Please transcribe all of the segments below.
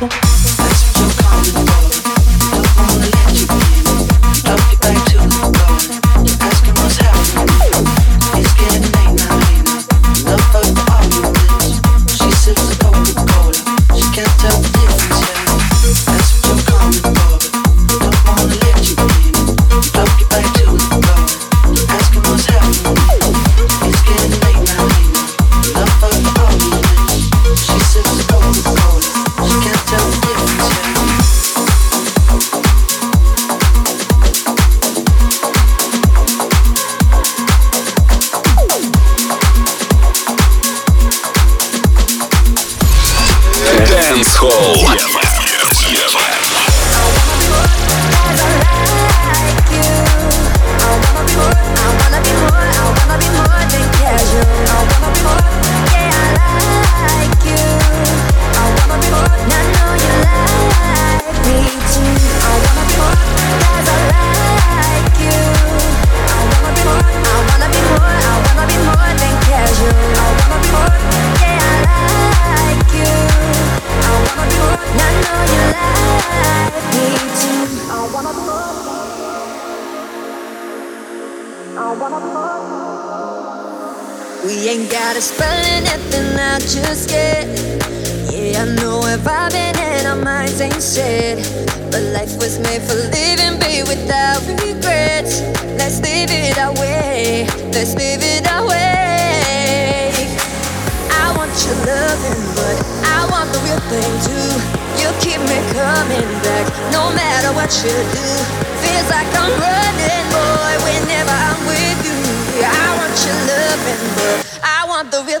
Gracias.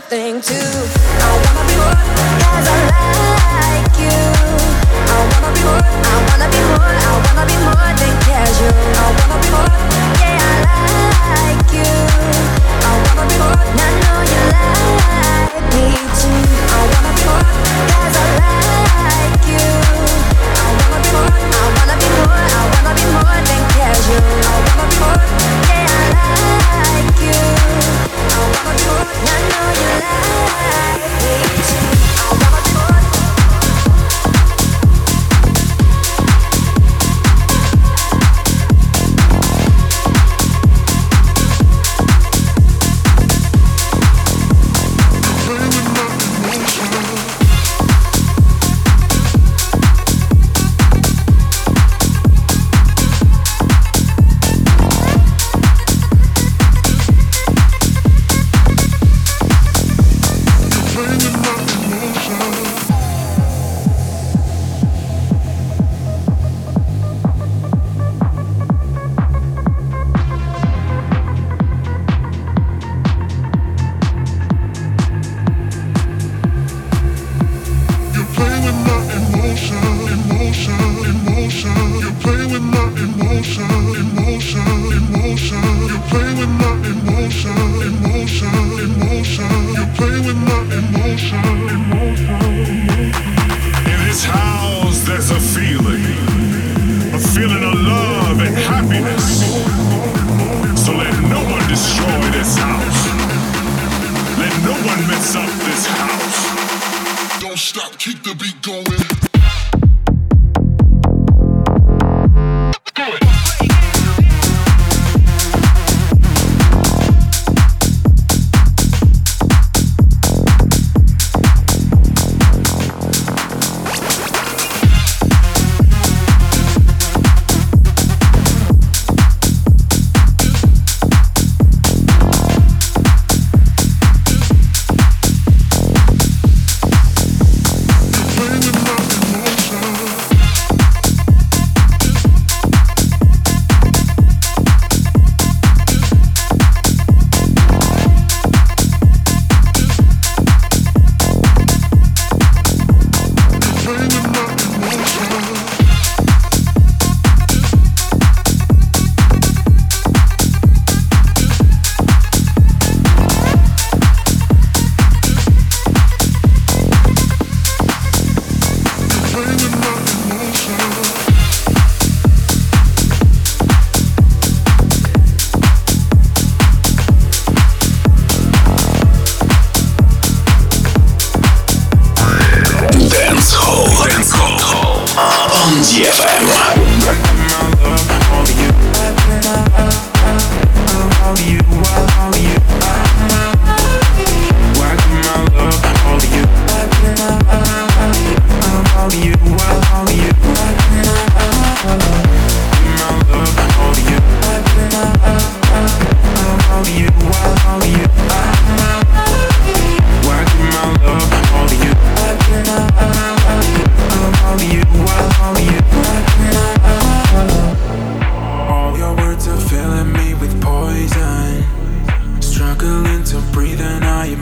Thing too. I wanna be more, cause I like you. I wanna be more, I wanna be more, I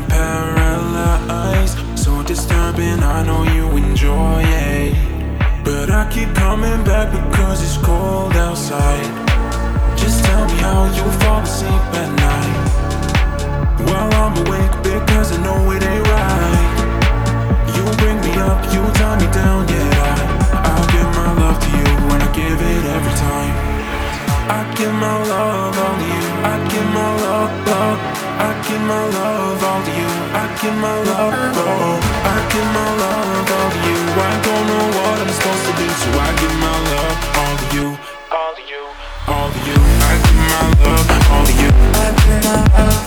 paralyzed. So disturbing, I know you enjoy it. But I keep coming back because it's cold outside. Just tell me how you fall asleep at night. While I'm awake because I know it ain't right. You bring me up, you tie me down, yeah. I, I'll give my love to you and I give it every time. I give my love all to you. I give my love, love. I give my love all to you. I give my love, oh. I give my love all to you. I don't know what I'm supposed to do, so I give my love all to you. All to you. All to you. I give my love all to you. I give my love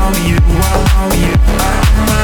all to you. All to you. I give my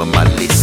on my list,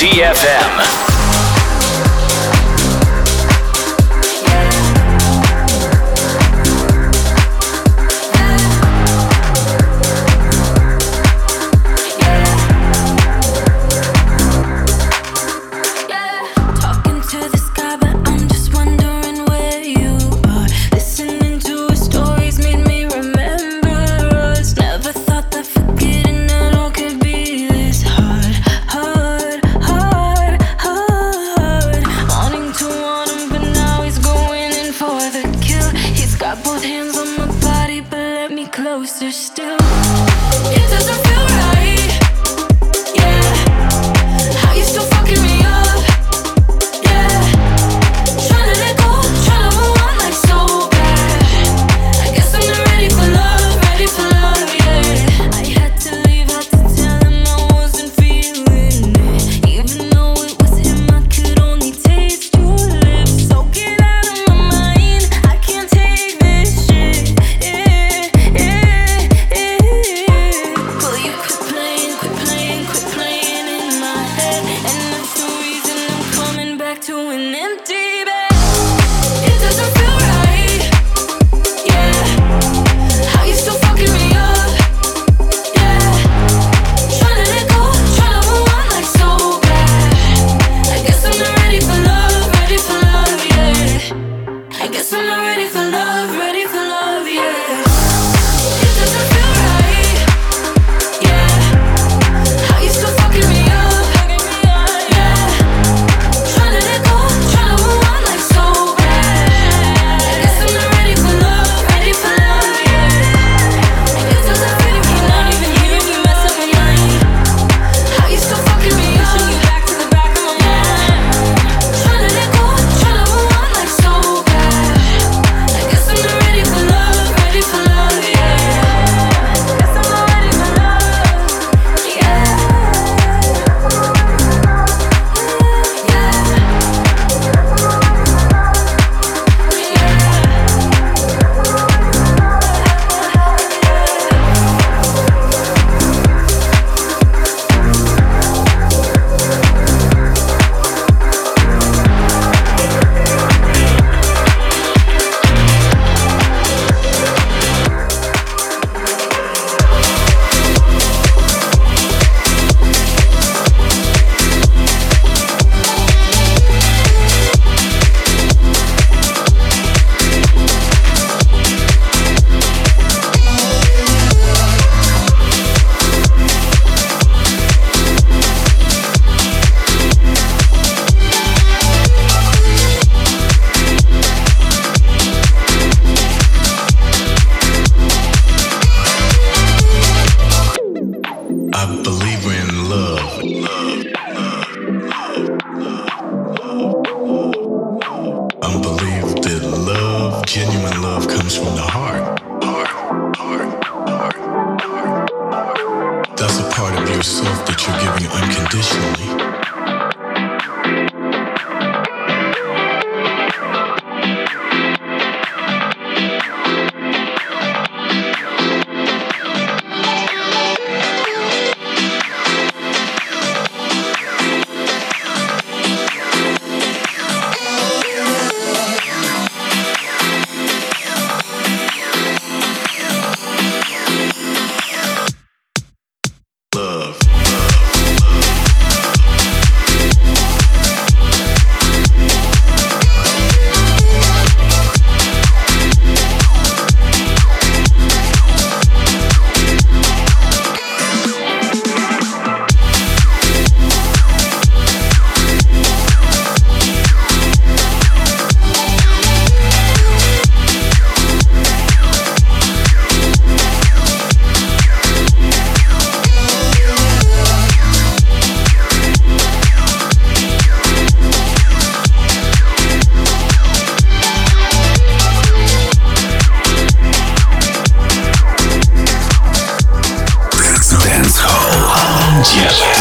DFM.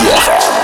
FM.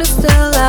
wanna still